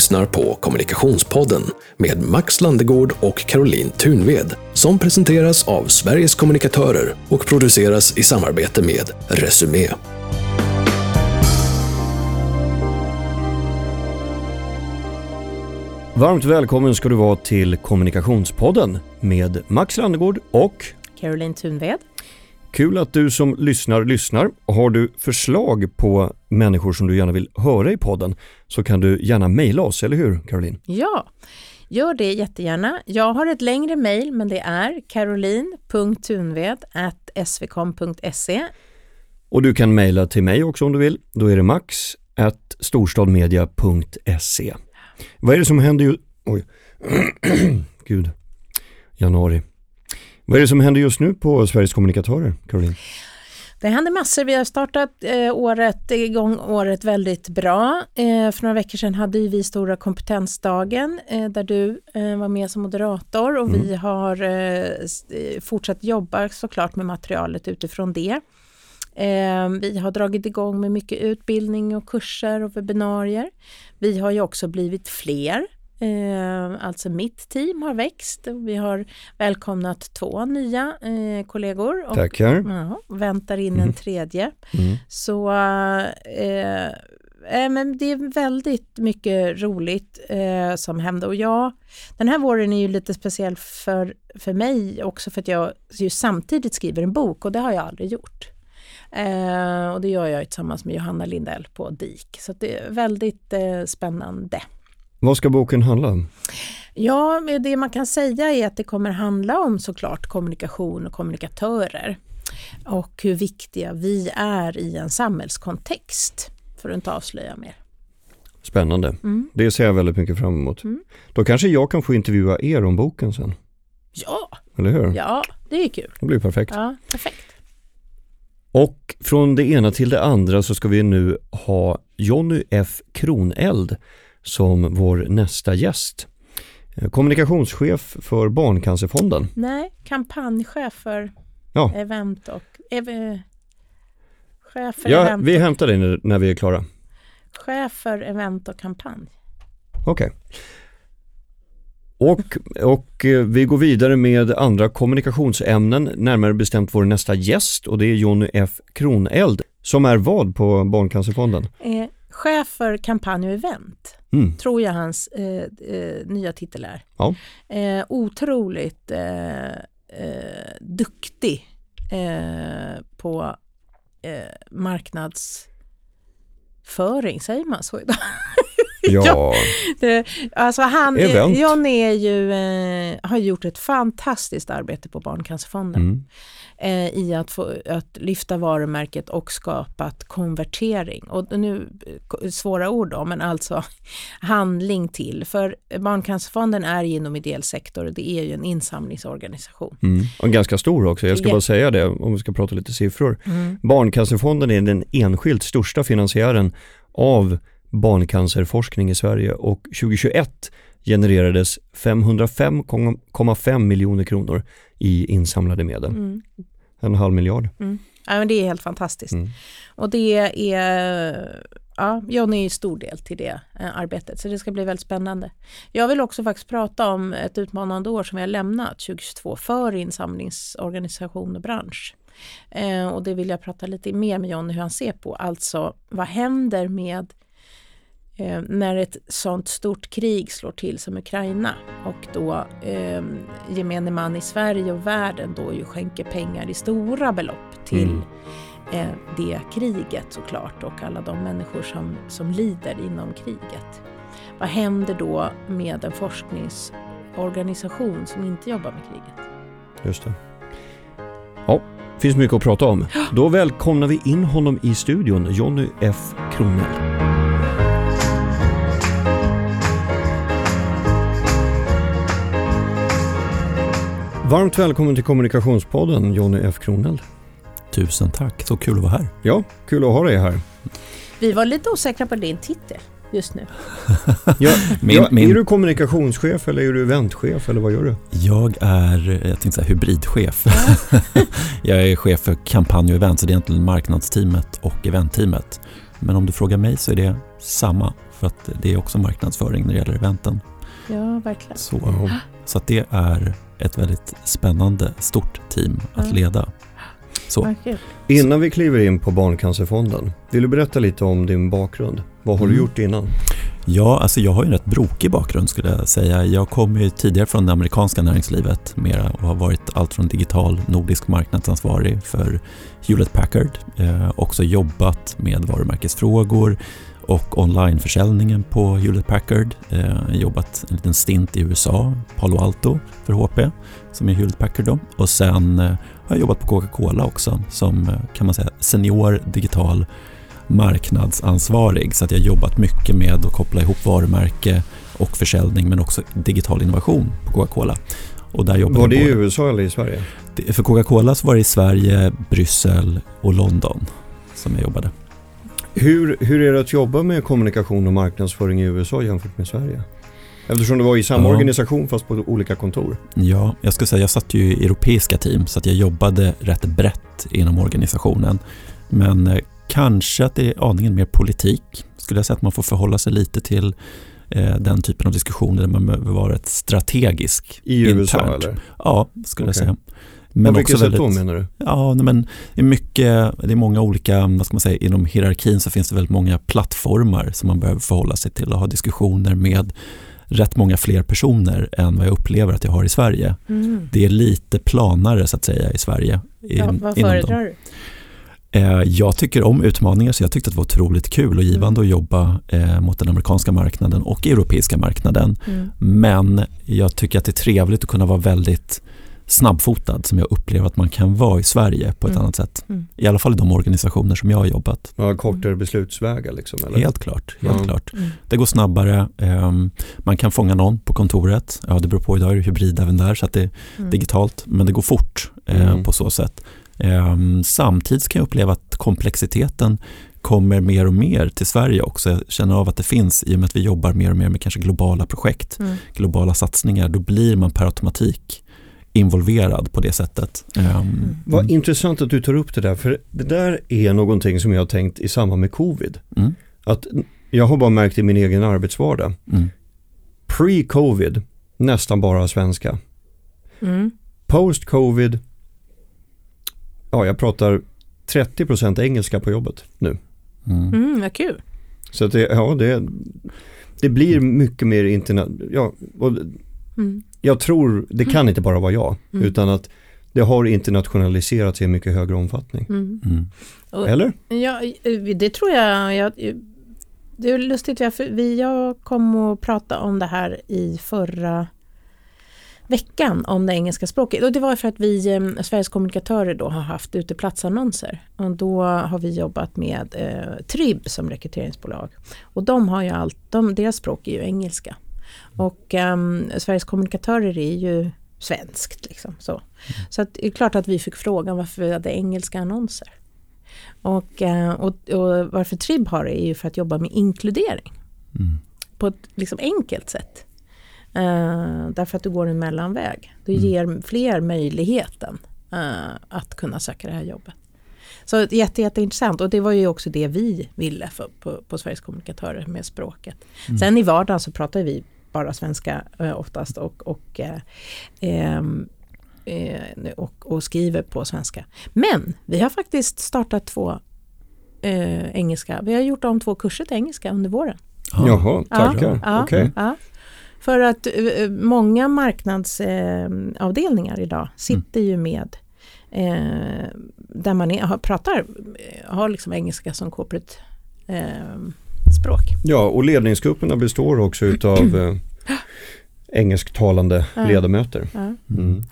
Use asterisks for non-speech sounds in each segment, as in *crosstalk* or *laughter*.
lyssnar på Kommunikationspodden med Max Landegård och Caroline Tunved som presenteras av Sveriges kommunikatörer och produceras i samarbete med Resumé. Varmt välkommen ska du vara till Kommunikationspodden med Max Landegård och Caroline Tunved. Kul att du som lyssnar lyssnar. Har du förslag på människor som du gärna vill höra i podden så kan du gärna mejla oss, eller hur Caroline? Ja, gör det jättegärna. Jag har ett längre mejl men det är caroline.tunved.svkom.se Och du kan mejla till mig också om du vill. Då är det max storstadmedia.se. Vad är det som händer ju... Oj. *clears throat* Gud. Januari. Vad är det som händer just nu på Sveriges kommunikatörer, Caroline? Det händer massor. Vi har startat eh, året, igång året väldigt bra. Eh, för några veckor sedan hade vi Stora kompetensdagen eh, där du eh, var med som moderator och mm. vi har eh, eh, fortsatt jobba såklart med materialet utifrån det. Vi har dragit igång med mycket utbildning och kurser och webbinarier. Vi har ju också blivit fler Eh, alltså mitt team har växt. Vi har välkomnat två nya eh, kollegor. Och, Tackar. Ja, väntar in mm. en tredje. Mm. Så eh, eh, men det är väldigt mycket roligt eh, som händer. Och ja, den här våren är ju lite speciell för, för mig också för att jag ju samtidigt skriver en bok och det har jag aldrig gjort. Eh, och det gör jag tillsammans med Johanna Lindell på DIK. Så det är väldigt eh, spännande. Vad ska boken handla om? Ja, det man kan säga är att det kommer handla om såklart kommunikation och kommunikatörer och hur viktiga vi är i en samhällskontext, för att inte avslöja mer. Spännande. Mm. Det ser jag väldigt mycket fram emot. Mm. Då kanske jag kan få intervjua er om boken sen? Ja, Eller hur? ja det är kul. Det blir perfekt. Ja, perfekt. Och från det ena till det andra så ska vi nu ha Jonny F Kroneld som vår nästa gäst. Eh, kommunikationschef för Barncancerfonden. Nej, kampanjchef för ja. event och... Ev, chef för ja, event vi hämtar dig när, när vi är klara. Chef för event och kampanj. Okej. Okay. Och, och eh, vi går vidare med andra kommunikationsämnen, närmare bestämt vår nästa gäst och det är Jonny F Kroneld som är vad på Barncancerfonden? Eh, chef för kampanj och event, mm. tror jag hans eh, eh, nya titel är. Ja. Eh, otroligt eh, eh, duktig eh, på marknadsföring, säger man så idag? *laughs* *laughs* Ja. det, alltså han, John är ju, har gjort ett fantastiskt arbete på Barncancerfonden. Mm eh, i att, få, att lyfta varumärket och skapat konvertering. Och nu, eh, svåra ord då, men alltså *laughs* handling till. För Barncancerfonden är inom ideell sektor och det är ju en insamlingsorganisation. Mm. Och ganska stor också, jag ska bara säga det om vi ska prata lite siffror. Mm. Barncancerfonden är den enskilt största finansiären av barncancerforskning i Sverige och 2021 genererades 505,5 miljoner kronor i insamlade medel. Mm. En halv miljard. Mm. Ja, men det är helt fantastiskt. Mm. Och det är, ja, John är stor del till det eh, arbetet, så det ska bli väldigt spännande. Jag vill också faktiskt prata om ett utmanande år som vi har lämnat, 2022, för insamlingsorganisation och bransch. Eh, och det vill jag prata lite mer med John hur han ser på, alltså vad händer med eh, när ett sånt stort krig slår till som Ukraina och då eh, gemene man i Sverige och världen då ju skänker pengar i stora belopp till mm. eh, det kriget såklart och alla de människor som, som lider inom kriget. Vad händer då med en forskningsorganisation som inte jobbar med kriget? Just det. Ja, finns mycket att prata om. Då välkomnar vi in honom i studion, Jonny F Kronell. Varmt välkommen till Kommunikationspodden Jonny F Kroneld. Tusen tack, så kul att vara här. Ja, kul att ha dig här. Vi var lite osäkra på din titel just nu. ja, *laughs* min, ja, min... Är du kommunikationschef eller är du eventchef eller vad gör du? Jag är jag tänkte säga, hybridchef. *laughs* jag är chef för kampanj och event, så det är egentligen marknadsteamet och eventteamet. Men om du frågar mig så är det samma för att det är också marknadsföring när det gäller eventen. Ja, verkligen. Så, *gasps* så att det är ett väldigt spännande, stort team att Ja. leda. Så. Innan vi kliver in på Barncancerfonden, vill du berätta lite om din bakgrund? Vad har du Mm. gjort innan? Ja, alltså jag har ju en rätt brokig bakgrund skulle jag säga. Jag kommer ju tidigare från det amerikanska näringslivet mera och har varit allt från digital nordisk marknadsansvarig för Hewlett Packard. Eh, också jobbat med varumärkesfrågor och onlineförsäljningen på Hewlett Packard. Eh, jobbat en liten stint i USA, Palo Alto för HP, som är Hewlett Packard då. Och sen eh, har jag jobbat på Coca-Cola också som eh, kan man säga senior digital marknadsansvarig så att jag har jobbat mycket med att koppla ihop varumärke och försäljning men också digital innovation på Coca-Cola. Och där Var det i USA eller i Sverige? För Coca-Cola så var det i Sverige, Bryssel och London som jag jobbade. Hur, hur är det att jobba med kommunikation och marknadsföring i USA jämfört med Sverige? Eftersom det var i samma Ja. organisation fast på olika kontor. Ja, jag skulle säga jag satt ju i europeiska team så att jag jobbade rätt brett inom organisationen. Men eh, kanske att det är aningen mer politik. Skulle jag säga att man får förhålla sig lite till eh, den typen av diskussioner där man behöver vara rätt strategisk I USA internt. eller? Ja, skulle jag Okej. säga. Men på vilket sätt väldigt- då menar du? Ja, nej, men det är mycket, det är många olika, vad ska man säga, inom hierarkin så finns det väldigt många plattformar som man behöver förhålla sig till och ha diskussioner med rätt många fler personer än vad jag upplever att jag har i Sverige. Mm. Det är lite planare så att säga i Sverige. i- Ja, vad föredrar du? Eh, Jag tycker om utmaningar så jag tyckte att det var otroligt kul och givande att jobba eh, mot den amerikanska marknaden och europeiska marknaden. Mm. Men jag tycker att det är trevligt att kunna vara väldigt snabbfotad som jag upplever att man kan vara i Sverige på ett Mm. annat sätt. Mm. I alla fall i de organisationer som jag har jobbat. Ja, kortare beslutsvägar liksom? Eller? Helt klart. Helt Ja. klart. Mm. Det går snabbare. ehm, man kan fånga någon på kontoret. Ja, det beror på. Idag är det hybrid även där så att det är Mm. digitalt. Men det går fort Mm. på så sätt. Ehm, samtidigt kan jag uppleva att komplexiteten kommer mer och mer till Sverige också. Jag känner av att det finns, i och med att vi jobbar mer och mer med kanske globala projekt, Mm. globala satsningar, då blir man per automatik involverad på det sättet. Ehm, Vad mm. intressant att du tar upp det där, för det där är någonting som jag har tänkt i samband med covid. Mm. Att jag har bara märkt i min egen arbetsvardag. Mm. Pre-covid, nästan bara svenska. Mm. Post-covid, ja jag pratar 30% engelska på jobbet nu. Mm. Mm, vad kul. Så att det, ja, det, det blir mycket mer internet, ja, och Mm. Jag tror, det kan inte bara vara jag, Mm. utan att det har internationaliserats i en mycket högre omfattning. Mm. Mm. Eller? Ja, det tror jag. jag det är lustigt, jag- för vi, jag kom och pratade om det här i förra veckan om det engelska språket. Och det var för att vi, eh, Sveriges kommunikatörer då har haft uteplatsannonser. Och då har vi jobbat med eh, Trib som rekryteringsbolag. Och de har ju allt, de, deras språk är ju engelska. Och ehm, Sveriges kommunikatörer är ju svenskt. Liksom, så så att, det är klart att vi fick frågan varför vi hade engelska annonser. Och, eh, och, och varför Trib har det är ju för att jobba med inkludering Mm. på ett liksom enkelt sätt. Eh, därför att du går en mellanväg. Du Mm. ger fler möjligheten eh, att kunna söka det här jobbet. Så jätte, jätteintressant och det var ju också det vi ville för, på, på Sveriges kommunikatörer med språket. Mm. Sen i vardagen så pratar vi bara svenska eh, oftast och, och, eh, ehm, eh, och, och skriver på svenska. Men vi har faktiskt startat två eh, engelska. Vi har gjort om två kurser till engelska under våren. Ja. Jaha, tackar. Ja, Okej. ja. För att eh, många marknadsavdelningar eh, idag sitter ju med eh, där man är, har, pratar, har liksom engelska som corporate eh, språk. Ja, och ledningsgrupperna består också utav *clears throat* eh, engelsktalande Ja. ledamöter. Ja. Mm.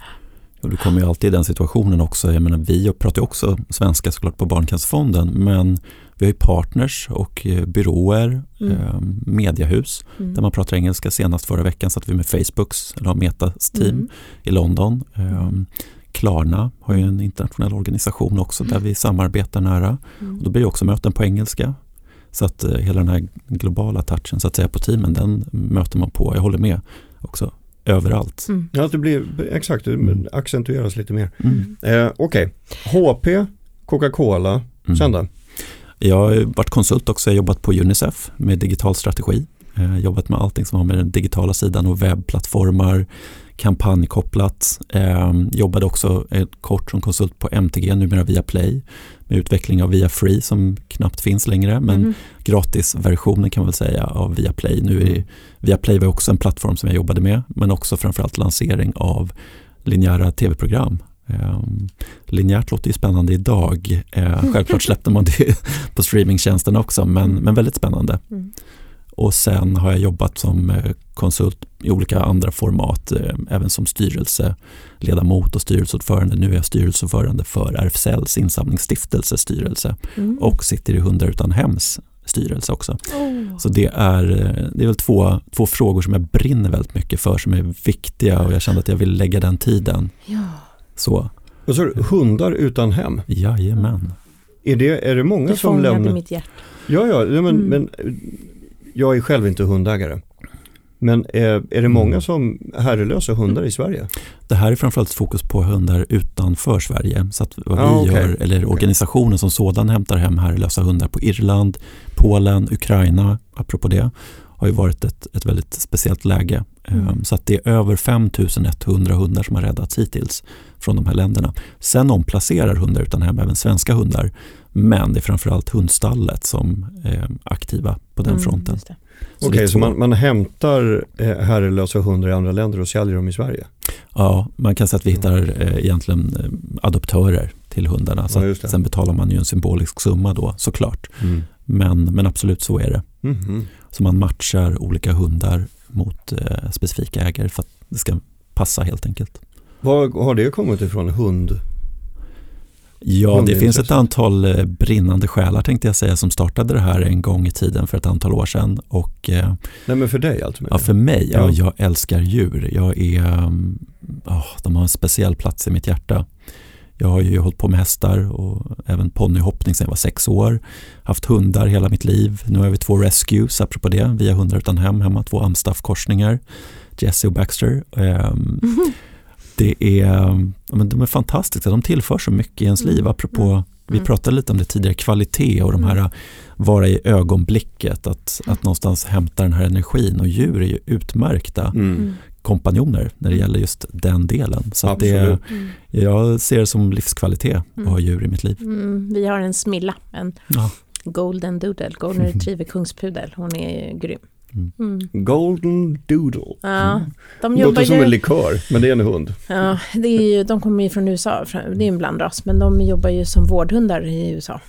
Och du kommer ju alltid i den situationen också. Jag menar, vi pratar ju också svenska såklart på Barncancerfonden men vi har ju partners och eh, byråer, Mm. eh, mediehus Mm. där man pratar engelska. Senast förra veckan satt vi med Facebooks, eller Metas team Mm. i London. Eh, Klarna har ju en internationell organisation också där vi samarbetar nära. Mm. Och då blir det också möten på engelska. Så att eh, hela den här globala touchen så att säga på teamen den möter man på, jag håller med också, överallt. Mm. Ja, att det blir, exakt, det Mm. accentueras lite mer. Mm. Eh, Okej, HP, Coca-Cola, Mm. sen då? Jag har varit konsult också, jag har jobbat på Unicef med digital strategi. Eh, jobbat med allting som har med den digitala sidan och webbplattformar, kampanjkopplat. Eh, jobbade också ett kort som konsult på MTG, numera via Play med utveckling av via Free som knappt finns längre men mm. gratisversionen kan man väl säga av via Play. Nu är via Play var också en plattform som jag jobbade med men också framförallt lansering av linjära tv-program. Um, linjärt låter ju spännande idag. Uh, *laughs* självklart släppte man det på streamingtjänsten också men, mm. men väldigt spännande. Mm. Och sen har jag jobbat som eh, konsult i olika andra format, eh, även som styrelseledamot och styrelseordförande. Nu är jag styrelseordförande för RFSLs insamlingsstiftelses styrelse mm. och sitter i Hundar utan hems styrelse också. Oh. Så det är, eh, det är väl två, två frågor som jag brinner väldigt mycket för som är viktiga och jag kände att jag vill lägga den tiden. Ja. Så. Och så hundar utan hem? Jajamän. Är det, är det många det som lämnar? mitt hjärta. Ja, ja, men, mm. men jag är själv inte hundägare. Men är, är det många mm. som herrelösa hundar i Sverige? Det här är framförallt fokus på hundar utanför Sverige. Så att vad vi ah, okay. gör, eller organisationen okay. som sådan hämtar hem herrelösa hundar på Irland, Polen, Ukraina, apropå det, har ju varit ett, ett väldigt speciellt läge. Mm. Ehm, så att det är över 5100 hundar som har räddats hittills från de här länderna. Sen omplacerar hundar utan hem även svenska hundar. Men det är framförallt hundstallet som är aktiva på den mm, fronten. Okej, okay, så man, man hämtar eh, herrelösa hundar i andra länder och säljer dem i Sverige? Ja, man kan säga att vi hittar eh, egentligen eh, adoptörer till hundarna. Så ja, sen betalar man ju en symbolisk summa då såklart. Mm. Men, men absolut så är det. Mm. Så man matchar olika hundar mot eh, specifika ägare för att det ska passa helt enkelt. Var har det kommit ifrån? Hund? Ja, det finns ett antal eh, brinnande själar tänkte jag säga som startade det här en gång i tiden för ett antal år sedan. Och, eh, Nej men för dig alltså? Ja, för mig. Ja. Jag älskar djur. Jag är, oh, de har en speciell plats i mitt hjärta. Jag har ju hållit på med hästar och även ponnyhoppning sedan jag var sex år. Haft hundar hela mitt liv. Nu har vi två rescues, apropå det, via Hundar utan hem hemma, två Amstaff-korsningar. Jesse och Baxter. Um, *laughs* det är, men de är fantastiska, de tillför så mycket i ens liv. Mm. Apropå, mm. vi pratade lite om det tidigare, kvalitet och de här mm. vara i ögonblicket, att, att någonstans hämta den här energin. Och djur är ju utmärkta mm. kompanjoner när det gäller just den delen. Så det, jag ser det som livskvalitet att ha djur i mitt liv. Mm. Vi har en smilla, en ja. golden doodle, golden retriever *laughs* kungspudel. Hon är grym. Mm. Golden Doodle. Ja, mm. de jobbar Låter som ju... en likör, men det är en hund. Ja, det är ju, de kommer ju från USA, det är en blandras, men de jobbar ju som vårdhundar i USA.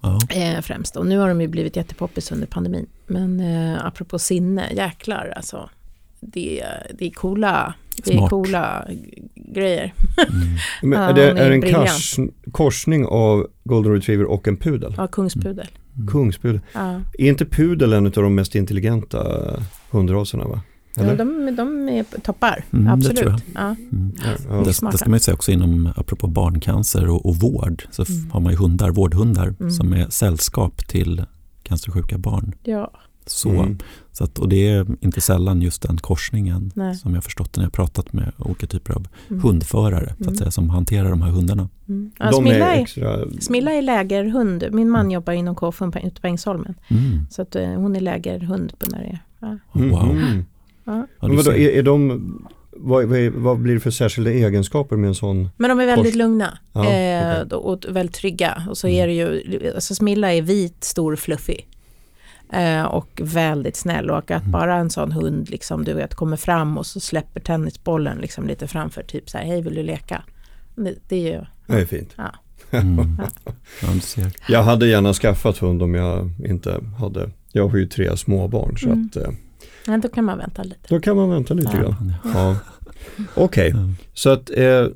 Ja. Eh, främst. Och nu har de ju blivit jättepoppis under pandemin. Men eh, apropå sinne, jäklar alltså. Det, det är coola, det är coola grejer. Mm. *laughs* Men är det är en kars, korsning av golden retriever och en pudel? Ja, kungspudel. Mm. Kungspudel. Ja. Är inte pudel en av de mest intelligenta hundraserna? Va? Eller? Ja, de, de är toppar, mm, absolut. Det, ja. Mm. Ja, det, det, ska man ju säga också inom, apropå barncancer och, och vård, så mm. har man ju hundar, vårdhundar mm. som är sällskap till cancersjuka barn. Ja. Så, mm. så att, och det är inte sällan just den korsningen Nej. som jag förstått när jag pratat med olika typer av mm. hundförare så att mm. säga, som hanterar de här hundarna. Mm. Ja, Smilla, är extra... Smilla är lägerhund. Min man mm. jobbar inom KFUM ute på Ängsholmen. Mm. Så att, uh, hon är lägerhund på när det är. Ja. Wow. Ja. Men vadå, är, är de vad, vad, vad, blir det för särskilda egenskaper med en sån Men de är väldigt kors? lugna ja, eh, okay. och väldigt trygga. Och så är det ju, alltså Smilla är vit, stor, fluffig. Eh, och väldigt snäll och att mm. bara en sån hund liksom du vet kommer fram och så släpper tennisbollen liksom lite framför typ så här hej vill du leka? Det, det är ju... Det är fint. Ja. Mm. ja. jag hade gärna skaffat hund om jag inte hade, jag har ju tre småbarn så mm. att eh, Ja, då kan man vänta lite. Då kan man vänta lite ja. grann. Ja. Okej, okay. så att eh,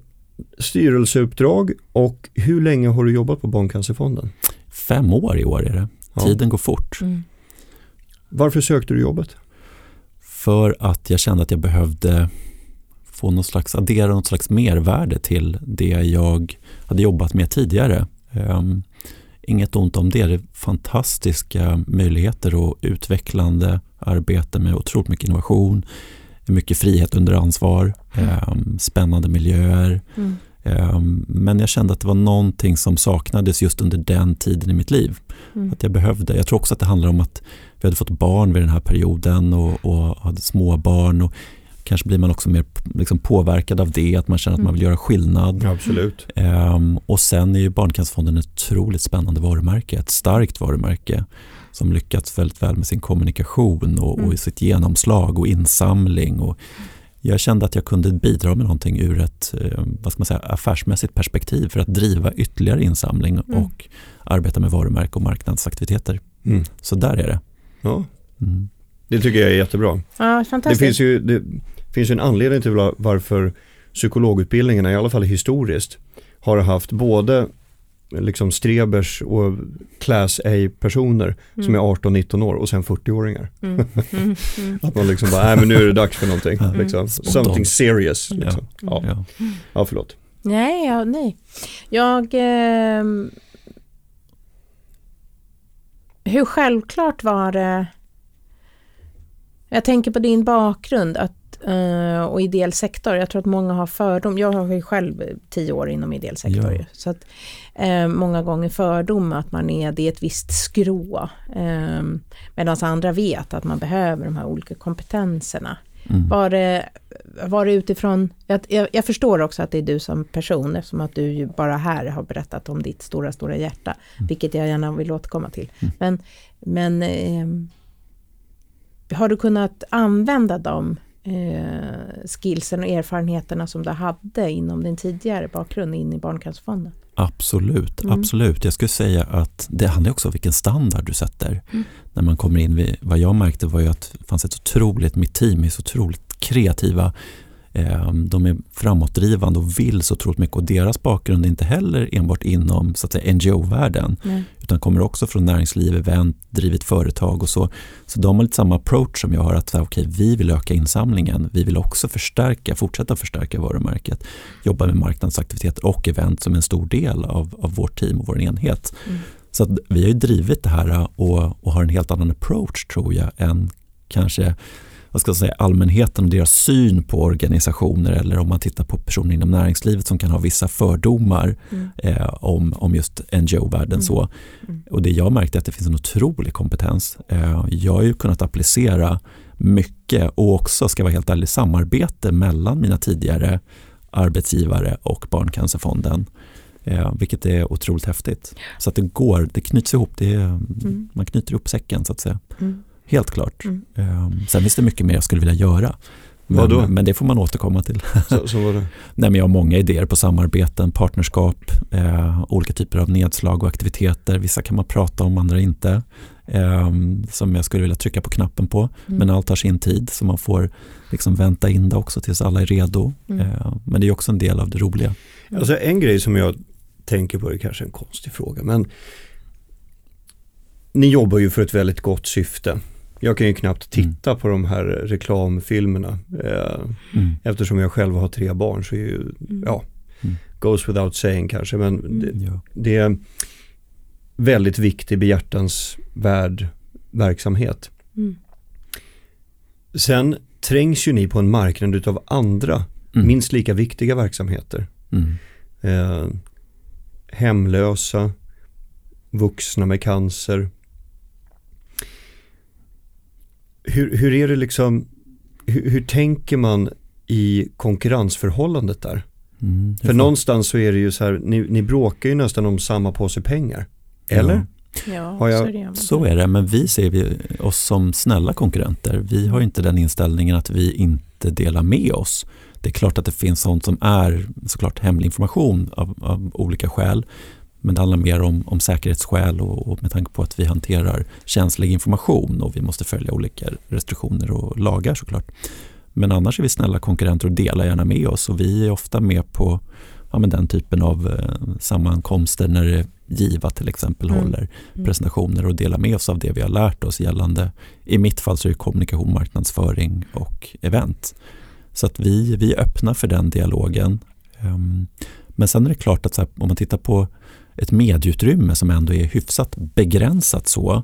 styrelseuppdrag och hur länge har du jobbat på Barncancerfonden? Fem år i år är det. Tiden går fort. Mm. Varför sökte du jobbet? För att jag kände att jag behövde få något slags, addera något slags mervärde till det jag hade jobbat med tidigare. Um, inget ont om det, det är fantastiska möjligheter och utvecklande arbete med otroligt mycket innovation, mycket frihet under ansvar, um, spännande miljöer, mm. Ehm, men jag kände att det var någonting som saknades just under den tiden i mitt liv. Mm. Att jag behövde. Jag tror också att det handlar om att vi hade fått barn vid den här perioden och, och hade småbarn. Och kanske blir man också mer liksom påverkad av det, att man känner att man vill göra skillnad. absolut. Um, och sen är ju Barncancerfonden ett otroligt spännande varumärke, ett starkt varumärke som lyckats väldigt väl med sin kommunikation och, mm. och sitt genomslag och insamling. Och jag kände att jag kunde bidra med någonting ur ett eh, vad ska man säga, affärsmässigt perspektiv för att driva ytterligare insamling mm. och arbeta med varumärke och marknadsaktiviteter. Mm. Så där är det. Ja. Mm. Det tycker jag är jättebra. Ja, fantastiskt. Det finns ju det finns en anledning till varför psykologutbildningarna, i alla fall historiskt, har haft både liksom Strebers och Class A-personer mm. som är 18-19 år och sen 40-åringar. Mm. Mm. mm. *laughs* att man liksom bara, nej men nu är det dags för någonting. Liksom. Something serious. Liksom. Ja. Ja. ja, förlåt. Nej, ja, nej. Jag... Eh, hur självklart var det... Jag tänker på din bakgrund, att Uh, och ideell sektor, jag tror att många har fördom. Jag har ju själv tio år inom ideell sektor. Ja. Så att uh, många gånger fördom att man är, det är ett visst skrå. Uh, Medan andra vet att man behöver de här olika kompetenserna. Mm. Var, det, var det utifrån, jag, jag, förstår också att det är du som person eftersom att du ju bara här har berättat om ditt stora, stora hjärta. Mm. Vilket jag gärna vill återkomma till. Mm. Men, men ehm, har du kunnat använda dem eh, skillsen och erfarenheterna som du hade inom din tidigare bakgrund in i Barncancerfonden? Absolut, mm. absolut. Jag skulle säga att det handlar också om vilken standard du sätter. Mm. När man kommer in, vad jag märkte var ju att det fanns ett otroligt, mitt team är så otroligt kreativa de är framåtdrivande och vill så otroligt mycket och deras bakgrund är inte heller enbart inom så att säga, NGO-världen utan kommer också från näringsliv, event, drivit företag och så. Så de har lite samma approach som jag har att okay, vi vill öka insamlingen, vi vill också förstärka, fortsätta förstärka varumärket, jobba med marknadsaktiviteter och event som en stor del av, av vårt team och vår enhet. Mm. Så vi har ju drivit det här och, och har en helt annan approach tror jag än kanske vad ska jag säga, allmänheten och deras syn på organisationer eller om man tittar på personer inom näringslivet som kan ha vissa fördomar mm. eh, om, om just NGO-världen. Mm. Så. Mm. Och det jag märkte är att det finns en otrolig kompetens. Eh, jag har ju kunnat applicera mycket och också, ska vara helt ärlig, samarbete mellan mina tidigare arbetsgivare och Barncancerfonden. Eh, vilket är otrolt häftigt. Så att det går, det knyts ihop, det mm. man knyter ihop säcken så att säga. Mm. Helt klart. Mm. Um, sen finns det mycket mer jag skulle vilja göra. Men, men det får man återkomma till. *laughs* Så, så var det. Nej, men jag har många idéer på samarbeten, partnerskap, eh, olika typer av nedslag och aktiviteter. Vissa kan man prata om, andra inte. Eh, som jag skulle vilja trycka på knappen på. Mm. Men allt har sin tid så man får liksom vänta in det också tills alla är redo. Mm. Eh, men det är också en del av det roliga. Alltså en grej som jag tänker på, det är kanske en konstig fråga, men ni jobbar ju för ett väldigt gott syfte. Jag kan ju knappt mm. titta mm. på de här reklamfilmerna. Eh, mm. Eftersom jag själv har tre barn så är ju, mm. ja, mm. goes without saying kanske. Men mm. det, ja. det, är väldigt viktig behjärtansvärd verksamhet. Sen trängs ju ni på en marknad utav andra minst lika viktiga verksamheter. Eh, hemlösa, vuxna med cancer, hur, hur är det liksom, hur, hur tänker man i konkurrensförhållandet där? Mm, För någonstans så är det ju så här, ni, ni bråkar ju nästan om samma påse pengar. Eller? Ja, Har jag... så, är det. så är det. Men vi ser vi oss som snälla konkurrenter. Vi har inte den inställningen att vi inte delar med oss. Det är klart att det finns sånt som är såklart hemlig information av, av olika skäl. Men det handlar mer om, om säkerhetsskäl och, och med tanke på att vi hanterar känslig information och vi måste följa olika restriktioner och lagar såklart. Men annars är vi snälla konkurrenter och delar gärna med oss och vi är ofta med på ja, men den typen av eh, sammankomster när Giva till exempel mm. håller mm. presentationer och delar med oss av det vi har lärt oss gällande, i mitt fall så är det kommunikation, marknadsföring och event. Så att vi, vi är öppna för den dialogen. Um, men sen är det klart att här, om man tittar på ett medieutrymme som ändå är hyfsat begränsat så,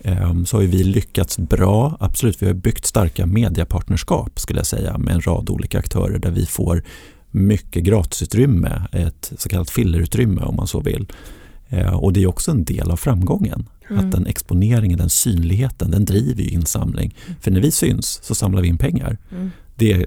ehm, så har vi lyckats bra. Absolut, vi har byggt starka mediepartnerskap skulle jag säga med en rad olika aktörer där vi får mycket gratisutrymme, ett så kallat fillerutrymme om man så vill. Eh, och det är också en del av framgången. Mm. Att den exponeringen, den synligheten, den driver ju insamling. För när vi syns så samlar vi in pengar. Mm. Det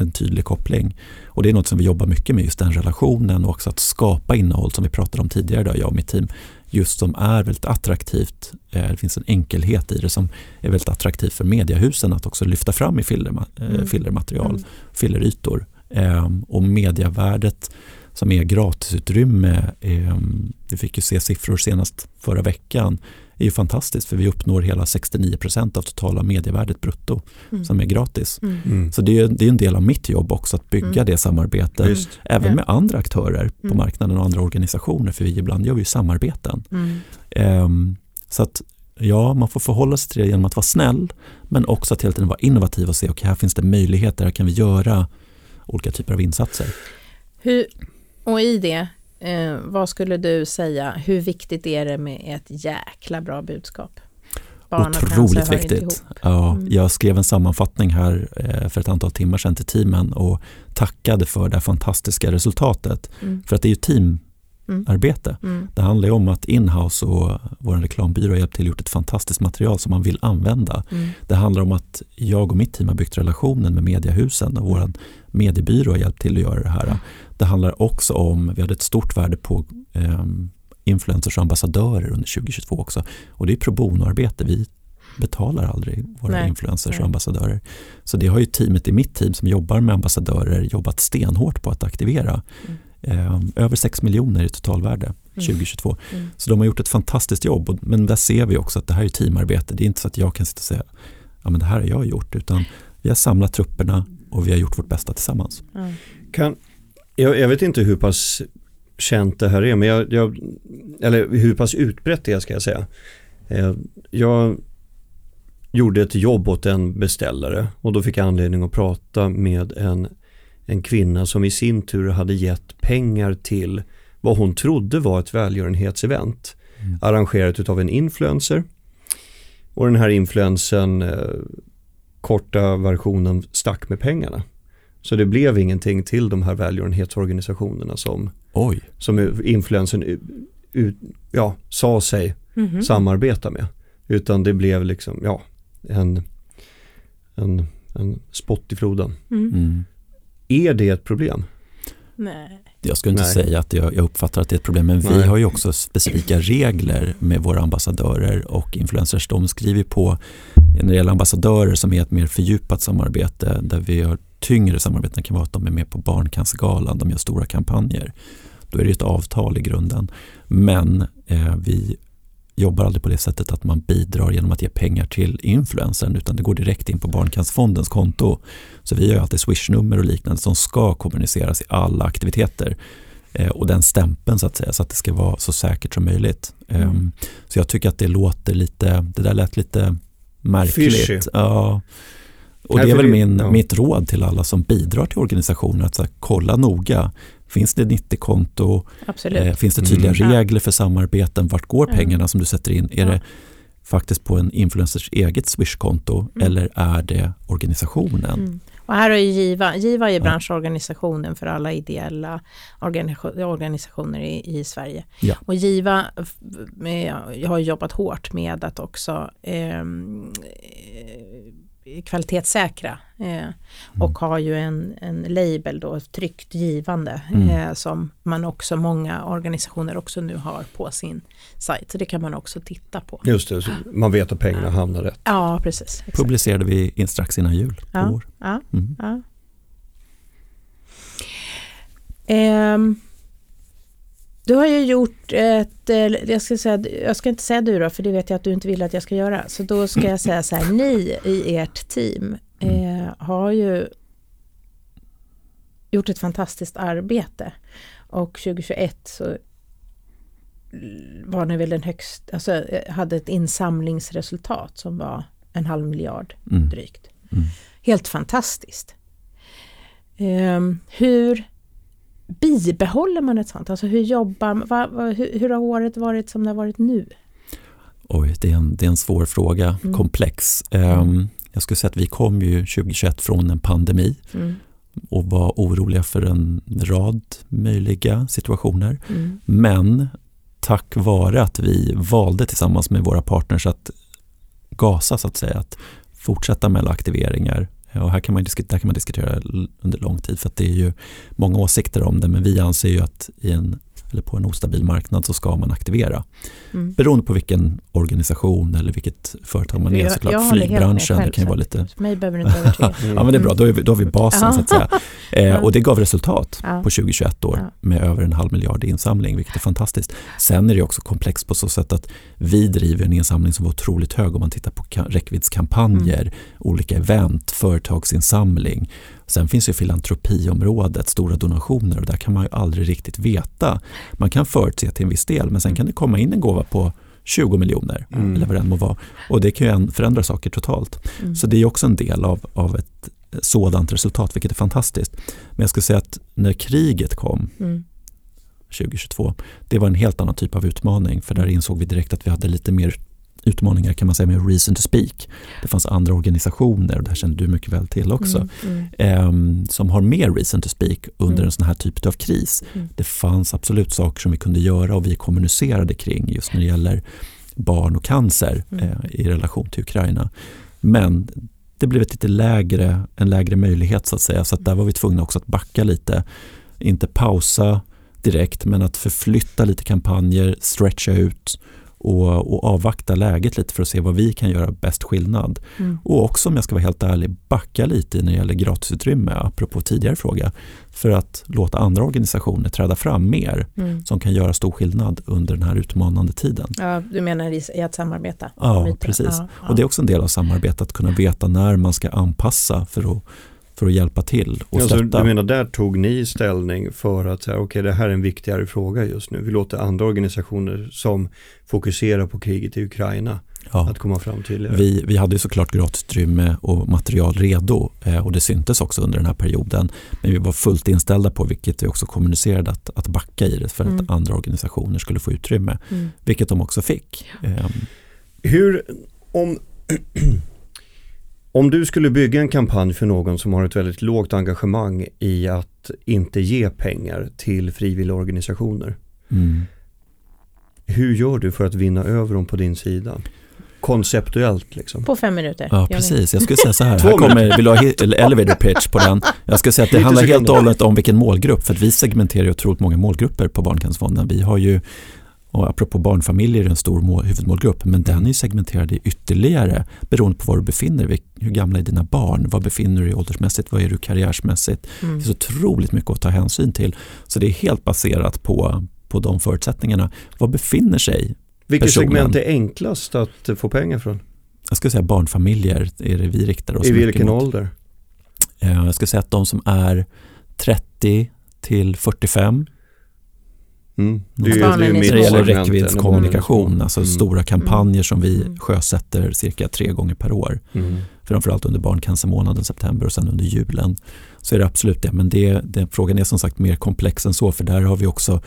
en tydlig koppling. Och det är något som vi jobbar mycket med, just den relationen och också att skapa innehåll som vi pratade om tidigare, då, jag och mitt team. Just som är väldigt attraktivt. Eh, det finns en enkelhet i det som är väldigt attraktivt för mediehusen att också lyfta fram i filler, eh, mm. fillermaterial, mm. fillerytor. Ehm, och medievärdet som är gratisutrymme, ehm, vi fick ju se siffror senast förra veckan, är ju fantastiskt för vi uppnår hela 69 procent av totala medievärdet brutto mm. som är gratis. Mm. mm. Så det är, det är en del av mitt jobb också att bygga mm. det samarbetet Just. även med andra aktörer på mm. marknaden och andra organisationer för vi ibland gör vi samarbeten. Um, så att ja, man får förhålla sig till det genom att vara snäll men också att hela tiden vara innovativ och se okej okay, här finns det möjligheter, här kan vi göra olika typer av insatser. Hur, och i det, eh, vad skulle du säga, hur viktigt är det med ett jäkla bra budskap? Barn Otroligt viktigt. Ja, mm. Jag skrev en sammanfattning här eh, för ett antal timmar sedan till teamen och tackade för det fantastiska resultatet. Mm. För att det är ju teamarbete. Mm. mm. Det handlar ju om att Inhouse och vår reklambyrå har hjälpt till och gjort ett fantastiskt material som man vill använda. Mm. Det handlar om att jag och mitt team har byggt relationen med mediehusen och vår mediebyrå har hjälpt till att göra det här. Det handlar också om, vi hade ett stort värde på eh, influencers och ambassadörer under 2022 också. Och det är pro bono-arbete. Vi betalar aldrig våra nej, influencers nej. och ambassadörer. Så det har ju teamet i mitt team som jobbar med ambassadörer jobbat stenhårt på att aktivera. Mm. Eh, över 6 miljoner i totalvärde mm. 2022. Mm. Så de har gjort ett fantastiskt jobb. Men där ser vi också att det här är teamarbete. Det är inte så att jag kan sitta och säga ja men det här har jag gjort. Utan vi har samlat trupperna och vi har gjort vårt bästa tillsammans. Kan, jag, jag, vet inte hur pass känt det här är, men jag, jag, eller hur pass utbrett det är ska jag säga. Eh, jag gjorde ett jobb åt en beställare och då fick jag anledning att prata med en, en kvinna som i sin tur hade gett pengar till vad hon trodde var ett välgörenhetsevent mm. arrangerat av en influencer. Och den här influensen, eh, korta versionen, stack med pengarna. Så det blev ingenting till de här välgörenhetsorganisationerna som, Oj. som influensen ja, sa sig mm -hmm. samarbeta med. Utan det blev liksom, ja, en, en, en spott i floden. Mm. Mm. Är det ett problem? Nej. Jag skulle inte Nej. säga att jag, jag, uppfattar att det är ett problem, men Nej. vi har ju också specifika regler med våra ambassadörer och influencers. De skriver på, när det gäller ambassadörer som är ett mer fördjupat samarbete där vi har tyngre samarbeten kan vara att de är med på Barncancergalan, de gör stora kampanjer. Då är det ett avtal i grunden. Men eh, vi jobbar aldrig på det sättet att man bidrar genom att ge pengar till influencern utan det går direkt in på Barncancerfondens konto. Så vi har alltid swishnummer och liknande som ska kommuniceras i alla aktiviteter. Eh, och den stämpeln så att säga så att det ska vara så säkert som möjligt. Mm. Um, så jag tycker att det låter lite, det där lät lite märkligt. Fishy. Ja. Och det är väl min, ja. mitt råd till alla som bidrar till organisationer att så här, kolla noga. Finns det 90-konto? Eh, finns det tydliga mm. regler för samarbeten? Vart går pengarna som du sätter in? Är det faktiskt på en influencers eget Swish-konto mm. eller är det organisationen? Mm. Och här har ju Giva, Giva är branschorganisationen för alla ideella organisationer i, i Sverige. Ja. Och Giva med, har jobbat hårt med att också eh, kvalitetssäkra eh, mm. och har ju en, en label då, tryggt givande mm. eh, som man också, många organisationer också nu har på sin sajt. Så det kan man också titta på. Just det, man vet att pengarna ja. hamnar rätt. Ja, precis. Exakt. Publicerade vi in strax innan jul på ja, år. Ja, mm. ja. Um, du har ju gjort ett, jag ska, säga, jag ska inte säga du då, för det vet jag att du inte vill att jag ska göra. Så då ska jag säga så här, ni i ert team eh, har ju gjort ett fantastiskt arbete. Och 2021 så var ni väl den högst, alltså hade ett insamlingsresultat som var en halv miljard mm. drygt. Mm. Helt fantastiskt. Um, hur bibehåller man ett sånt? Alltså hur jobbar va, hur, hur, har året varit som det har varit nu? Oj, det är en, det är en svår fråga, mm. komplex. Um, jag skulle säga att vi kom ju 2021 från en pandemi. Mm. och var oroliga för en rad möjliga situationer. Mm. Men tack vare att vi valde tillsammans med våra partners att gasa så att säga, att fortsätta med alla aktiveringar. Och här kan man, diskutera, kan man diskutera under lång tid för att det är ju många åsikter om det men vi anser ju att i en eller på en ostabil marknad så ska man aktivera. Mm. Beroende på vilken organisation eller vilket företag man är jag, såklart. Jag Flygbranschen själv, det kan ju vara lite... Mig behöver du inte övertyga. *laughs* ja men det är bra, då, är vi, då har vi basen så att säga. Eh, och det gav resultat på 2021 år med över en halv miljard i insamling vilket är fantastiskt. Sen är det också komplext på så sätt att vi driver en insamling som var otroligt hög om man tittar på räckviddskampanjer, mm. olika event, företagsinsamling Sen finns ju filantropiområdet, stora donationer och där kan man ju aldrig riktigt veta. Man kan förutse till en viss del men sen kan det komma in en gåva på 20 miljoner mm. eller vad det än må vara. Och det kan ju förändra saker totalt. Mm. Så det är också en del av, av ett sådant resultat, vilket är fantastiskt. Men jag skulle säga att när kriget kom mm. 2022, det var en helt annan typ av utmaning för där insåg vi direkt att vi hade lite mer utmaningar kan man säga med reason to speak. Det fanns andra organisationer, och det här känner du mycket väl till också, mm, mm. Eh, som har mer reason to speak under mm. en sån här typ av kris. Mm. Det fanns absolut saker som vi kunde göra och vi kommunicerade kring just när det gäller barn och cancer mm. eh, i relation till Ukraina. Men det blev ett lite lägre, en lägre möjlighet så att säga, så att där var vi tvungna också att backa lite. Inte pausa direkt, men att förflytta lite kampanjer, stretcha ut och, och, avvakta läget lite för att se vad vi kan göra bäst skillnad. Mm. Och också om jag ska vara helt ärlig, backa lite när det gäller gratisutrymme, apropå tidigare fråga, för att låta andra organisationer träda fram mer mm. som kan göra stor skillnad under den här utmanande tiden. Ja, du menar i, att samarbeta? Ja, precis. Ja, ja. Och det är också en del av samarbetet, att kunna veta när man ska anpassa för att för att hjälpa till och stötta. Alltså, du menar där tog ni ställning för att säga, okay, det här är en viktigare fråga just nu. Vi låter andra organisationer som fokuserar på kriget i Ukraina ja. att komma fram till. Vi, vi hade ju såklart gratisutrymme och material redo eh, och det syntes också under den här perioden. Men vi var fullt inställda på, vilket vi också kommunicerade, att, att backa i det för mm. att andra organisationer skulle få utrymme. Mm. Vilket de också fick. Eh, Hur, om *clears throat* Om du skulle bygga en kampanj för någon som har ett väldigt lågt engagemang i att inte ge pengar till frivilliga organisationer. Mm. Hur gör du för att vinna över dem på din sida? Konceptuellt liksom. På fem minuter. Ja, precis. Jag skulle säga så här. *laughs* här kommer, vill du ha elevator pitch på den? Jag skulle säga att det handlar helt och hållet om vilken målgrupp. För att vi segmenterar ju otroligt många målgrupper på Barncancerfonden. Vi har ju och apropå barnfamiljer är en stor mål, huvudmålgrupp, men den är segmenterad ytterligare beroende på var du befinner dig. Hur gamla är dina barn? Var befinner du dig åldersmässigt? Vad är du karriärsmässigt? Mm. Det är så otroligt mycket att ta hänsyn till. Så det är helt baserat på, på de förutsättningarna. Var befinner sig Vilket personen? segment är enklast att få pengar från? Jag skulle säga barnfamiljer är det vi riktar oss I vilken mot. ålder? Eh, jag skulle säga att de som är 30 till 45 Mm. Det, är, det, är när det gäller räckviddskommunikation, alltså mm. stora kampanjer som vi mm. sjösätter cirka tre gånger per år. Mm. Framförallt under barncancermånaden september och sen under julen. Så är det absolut det, men det, det, frågan är som sagt mer komplex än så för där har vi också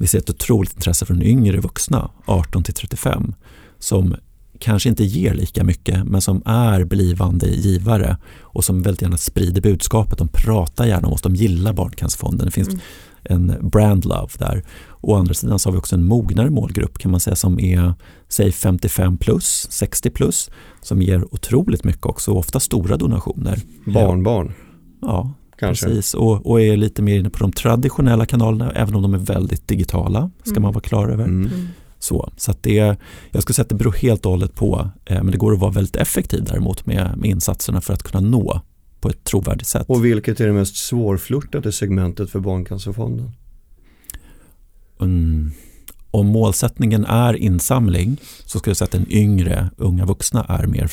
vi ser ett otroligt intresse från yngre vuxna, 18 till 35, som kanske inte ger lika mycket men som är blivande givare och som väldigt gärna sprider budskapet. De pratar gärna om oss, de gillar Barncancerfonden. Det finns mm en brand love där. Å andra sidan så har vi också en mognare målgrupp kan man säga som är säg 55 plus, 60 plus som ger otroligt mycket också, ofta stora donationer. Barnbarn? Ja, Kanske. precis. Och, och, är lite mer inne på de traditionella kanalerna även om de är väldigt digitala, ska mm. man vara klar över. Mm. Så, så det, jag skulle säga att det beror helt och hållet på, eh, men det går att vara väldigt effektiv däremot med, med insatserna för att kunna nå på ett trovärdigt sätt. Och vilket är det mest svårflörtade segmentet för Barncancerfonden? Mm. Om målsättningen är insamling så skulle jag säga att den yngre, unga vuxna är mer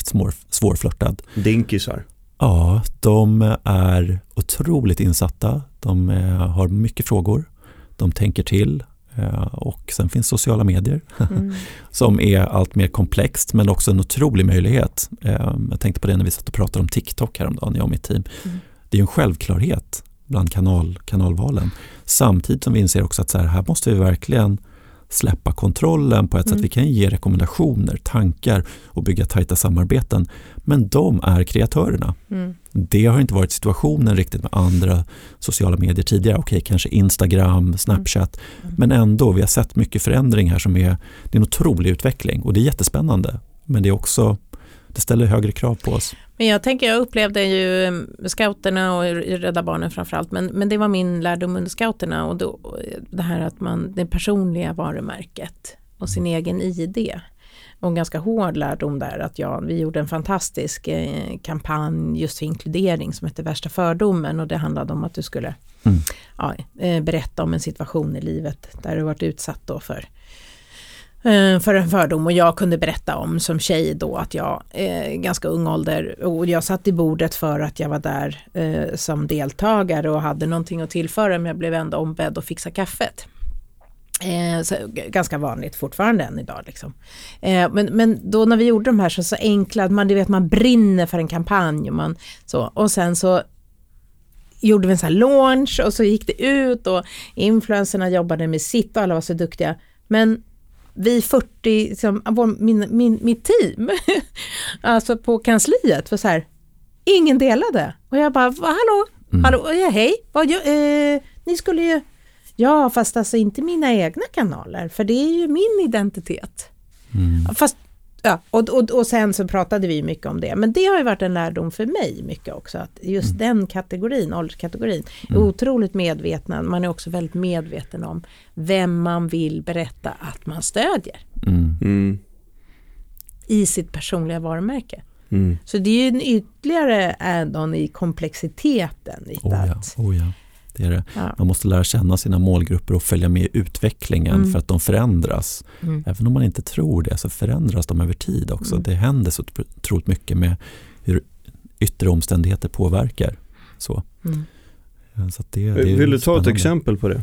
svårflörtad. Dinkisar? Ja, de är otroligt insatta. De eh, har mycket frågor. De tänker till. Eh, och sen finns sociala medier mm. *laughs* som är allt mer komplext men också en otrolig möjlighet. Eh, jag tänkte på det när vi satt och pratade om TikTok häromdagen, jag och mitt team. Mm. Det är en självklarhet bland kanal, kanalvalen. Samtidigt som vi inser också att så här, här måste vi verkligen släppa kontrollen på ett mm. sätt. Vi kan ge rekommendationer, tankar och bygga tajta samarbeten. Men de är kreatörerna. Mm. Det har inte varit situationen riktigt med andra sociala medier tidigare. Okej, kanske Instagram, Snapchat. Mm. Men ändå, vi har sett mycket förändring här som är, det är en otrolig utveckling och det är jättespännande. Men det är också det ställer högre krav på oss. Men jag tänker, jag upplevde ju eh, scouterna och Rädda Barnen framförallt, men, men det var min lärdom under scouterna och då, det här att man, det personliga varumärket och sin egen ID. Och en ganska hård lärdom där att ja, vi gjorde en fantastisk eh, kampanj just för inkludering som hette Värsta fördomen och det handlade om att du skulle mm. ja, eh, berätta om en situation i livet där du varit utsatt då för Eh, Eh, för en fördom och jag kunde berätta om som tjej då att jag eh, ganska ung ålder och jag satt i bordet för att jag var där eh, som deltagare och hade någonting att tillföra men jag blev ändå ombedd att fixa kaffet. Eh, så, ganska vanligt fortfarande än idag. Liksom. Eh, men, men då när vi gjorde de här så, så enkla, man, vet, man brinner för en kampanj och, man, så, och sen så gjorde vi en sån här launch och så gick det ut och influencerna jobbade med sitt och alla var så duktiga. Men vi 40, liksom, vår, min, min, mitt team, *laughs* alltså på kansliet, för så här, ingen delade. Och jag bara, hallå, mm. hallå, ja, hej, vad, eh, ni skulle ju, ja fast alltså inte mina egna kanaler, för det är ju min identitet. Mm. Fast Ja, och, och, och sen så pratade vi mycket om det. Men det har ju varit en lärdom för mig mycket också. Att just mm. den kategorin, ålderskategorin, är mm. otroligt medvetna. Man är också väldigt medveten om vem man vill berätta att man stödjer. Mm. mm. I sitt personliga varumärke. Mm. Så det är ju en ytterligare add-on i komplexiteten. I oh ja, oh ja. Det. Ja. Man måste lära känna sina målgrupper och följa med i utvecklingen mm. för att de förändras. Mm. Även om man inte tror det så förändras de över tid också. Mm. Det händer så otroligt mycket med hur yttre omständigheter påverkar. Så. Mm. så det, det Vill du ta spännande. ett exempel på det?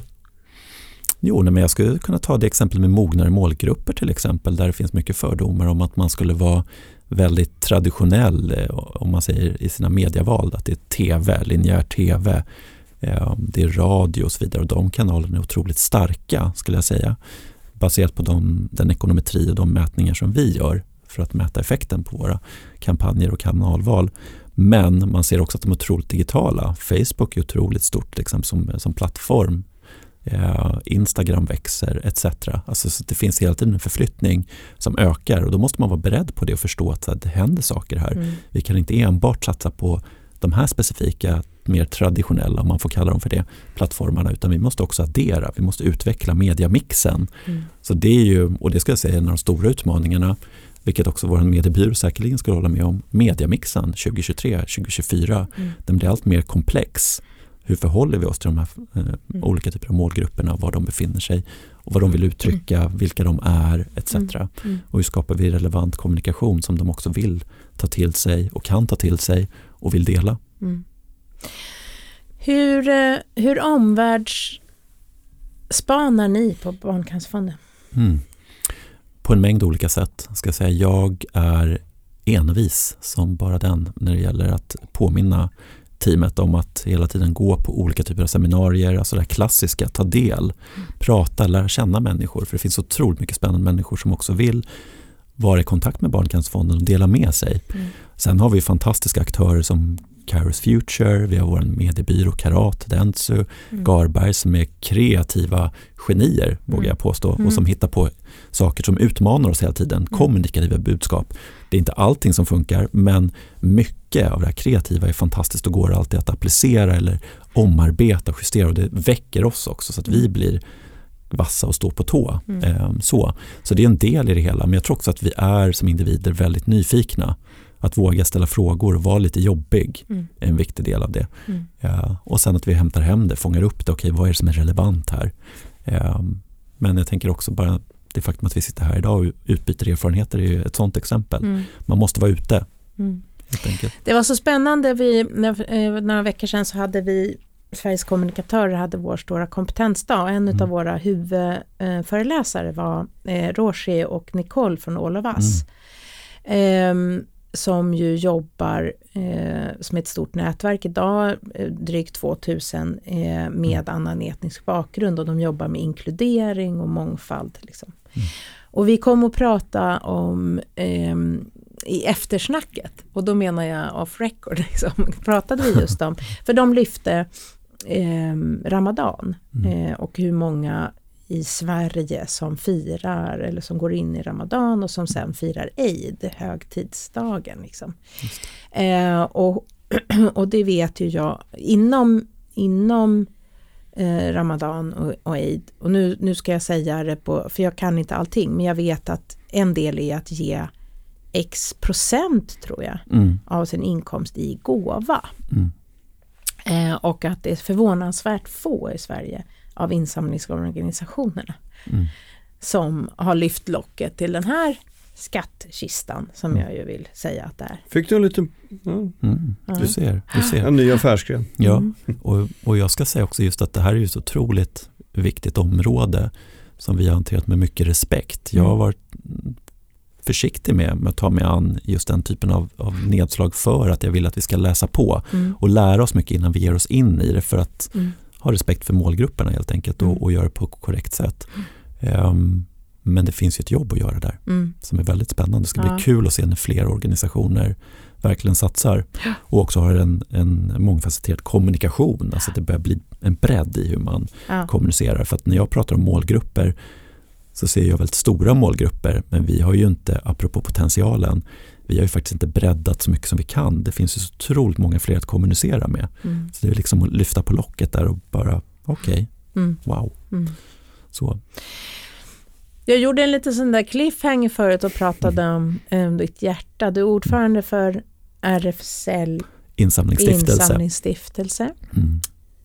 Jo, men jag skulle kunna ta det exempel med mognare målgrupper till exempel där det finns mycket fördomar om att man skulle vara väldigt traditionell eh, om man säger i sina medieval att det är tv, linjär tv det är radio och så vidare och de kanalerna är otroligt starka skulle jag säga. Baserat på de, den ekonometri och de mätningar som vi gör för att mäta effekten på våra kampanjer och kanalval. Men man ser också att de är otroligt digitala. Facebook är otroligt stort liksom, som, som plattform. Eh, Instagram växer etc. Alltså, så det finns hela tiden en förflyttning som ökar och då måste man vara beredd på det och förstå att det händer saker här. Mm. Vi kan inte enbart satsa på de här specifika mer traditionella, om man får kalla dem för det, plattformarna utan vi måste också addera, vi måste utveckla mediamixen. Mm. Så det är ju, och det ska jag säga, en av de stora utmaningarna vilket också vår mediebyrå säkerligen ska hålla med om, mediamixen 2023-2024, mm. den blir allt mer komplex. Hur förhåller vi oss till de här eh, mm. olika typer av målgrupperna, var de befinner sig och vad de vill uttrycka, mm. vilka de är etc. Mm. mm. Och hur skapar vi relevant kommunikation som de också vill ta till sig och kan ta till sig och vill dela. Hur, eh, hur omvärldsspanar ni på Barncancerfonden? Mm. På en mängd olika sätt. Ska jag, säga. jag är envis som bara den när det gäller att påminna teamet om att hela tiden gå på olika typer av seminarier, alltså det klassiska, ta del, mm. prata, lära känna människor. För det finns otroligt mycket spännande människor som också vill vara i kontakt med Barncancerfonden och dela med sig. Mm. Sen har vi fantastiska aktörer som Kairos Future, vi har vår mediebyrå Karat, Dentsu, mm. Garberg som är kreativa genier, mm. vågar jag påstå, mm. och som hittar på saker som utmanar oss hela tiden, mm. kommunikativa budskap. Det är inte allting som funkar, men mycket av det här kreativa är fantastiskt och går alltid att applicera eller omarbeta och justera och det väcker oss också så att vi mm. blir vassa och stå på tå. Mm. Ehm, så. så det är en del i det hela, men jag tror också att vi är som individer väldigt nyfikna att våga ställa frågor och vara lite jobbig mm. är en viktig del av det. Mm. Ja, och sen att vi hämtar hem det, fångar upp det, okej vad är det som är relevant här? Ja, men jag tänker också bara det faktum att vi sitter här idag och utbyter erfarenheter är ett sådant exempel. Mm. Man måste vara ute. Mm. Det var så spännande, vi, när, eh, några veckor sedan så hade vi Sveriges kommunikatörer hade vår stora kompetensdag och en mm. av våra huvudföreläsare var eh, Roshi och Nicole från All of Us. Mm. Um, som ju jobbar eh, som ett stort nätverk idag, eh, drygt 2000 eh, med annan etnisk bakgrund och de jobbar med inkludering och mångfald. Liksom. Mm. Och vi kom att prata om eh, i eftersnacket och då menar jag off record, *laughs* liksom, pratade vi just om, för de lyfte eh, Ramadan mm. eh, och hur många i Sverige som firar eller som går in i Ramadan och som sen firar Eid, högtidsdagen. Liksom. Eh, och, *clears throat* och det vet ju jag inom, inom eh, Ramadan och, och Eid. Och nu, nu ska jag säga det på, för jag kan inte allting, men jag vet att en del är att ge X procent tror jag mm. av sin inkomst i gåva. Mm. Eh, och att det är förvånansvärt få i Sverige av insamlingsorganisationerna mm. som har lyft locket till den här skattkistan som mm. jag ju vill säga att det är. Fick du en liten... Ja. Mm. Du ser. Du ser. En ny affärsgren. Ja, mm. och, och jag ska säga också just att det här är ju så otroligt viktigt område som vi har hanterat med mycket respekt. Jag har mm. varit försiktig med, med att ta mig an just den typen av, av nedslag för att jag vill att vi ska läsa på mm. och lära oss mycket innan vi ger oss in i det för att mm. Ha respekt för målgrupperna helt enkelt och, mm. och göra det på korrekt sätt. Um, men det finns ju ett jobb att göra där mm. som är väldigt spännande. Det ska ja. bli kul att se när fler organisationer verkligen satsar och också har en, en mångfacetterad kommunikation. Alltså att det börjar bli en bredd i hur man ja. kommunicerar. För att när jag pratar om målgrupper så ser jag väldigt stora målgrupper men vi har ju inte, apropå potentialen, vi har ju faktiskt inte breddat så mycket som vi kan. Det finns ju så otroligt många fler att kommunicera med. Mm. Så det är liksom att lyfta på locket där och bara, okej, okay, mm. wow. Mm. Så. Jag gjorde en liten sån där cliffhanger förut och pratade om um, ditt hjärta. Du är ordförande för RFSL Insamlingsstiftelse. Insamlingsstiftelse. Mm.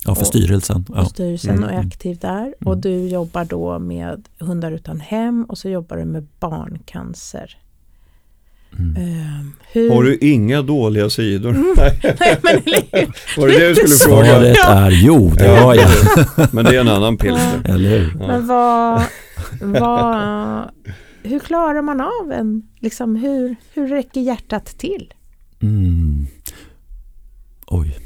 Ja, för styrelsen. Ja. styrelsen mm. och är aktiv där. Mm. Och du jobbar då med Hundar utan hem och så jobbar du med barncancer. Mm. Uh, hur... Har du inga dåliga sidor? Mm. Nej, *laughs* men, *laughs* var det det du skulle fråga? Svaret är jo, det har jag. *laughs* men det är en annan pilsner. Eller hur? Ja. Men vad, vad, hur klarar man av en, liksom hur, hur räcker hjärtat till? Mm. Oj.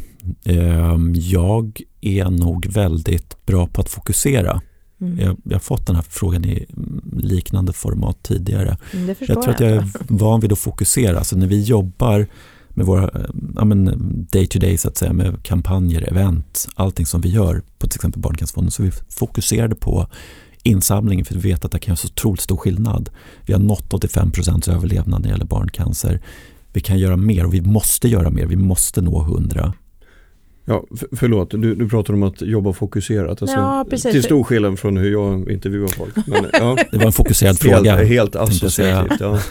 Ehm, jag är nog väldigt bra på att fokusera. Mm. Jag, jag, har fått den här frågan i liknande format tidigare. Mm, jag tror att jag är van vid att fokusera. Alltså när vi jobbar med våra ja, men day to day så att säga med kampanjer, event, allting som vi gör på till exempel Barncancerfonden så är vi fokuserade på insamlingen för vi vet att det kan göra så otroligt stor skillnad. Vi har nått 85 överlevnad när det gäller barncancer. Vi kan göra mer och vi måste göra mer. Vi måste nå 100. Ja, förlåt, du, du pratar om att jobba fokuserat. Alltså, ja, precis. Till stor skillnad från hur jag intervjuar folk. Men, ja. *laughs* Det var en fokuserad fråga. Helt, helt associativt. Ja. *laughs*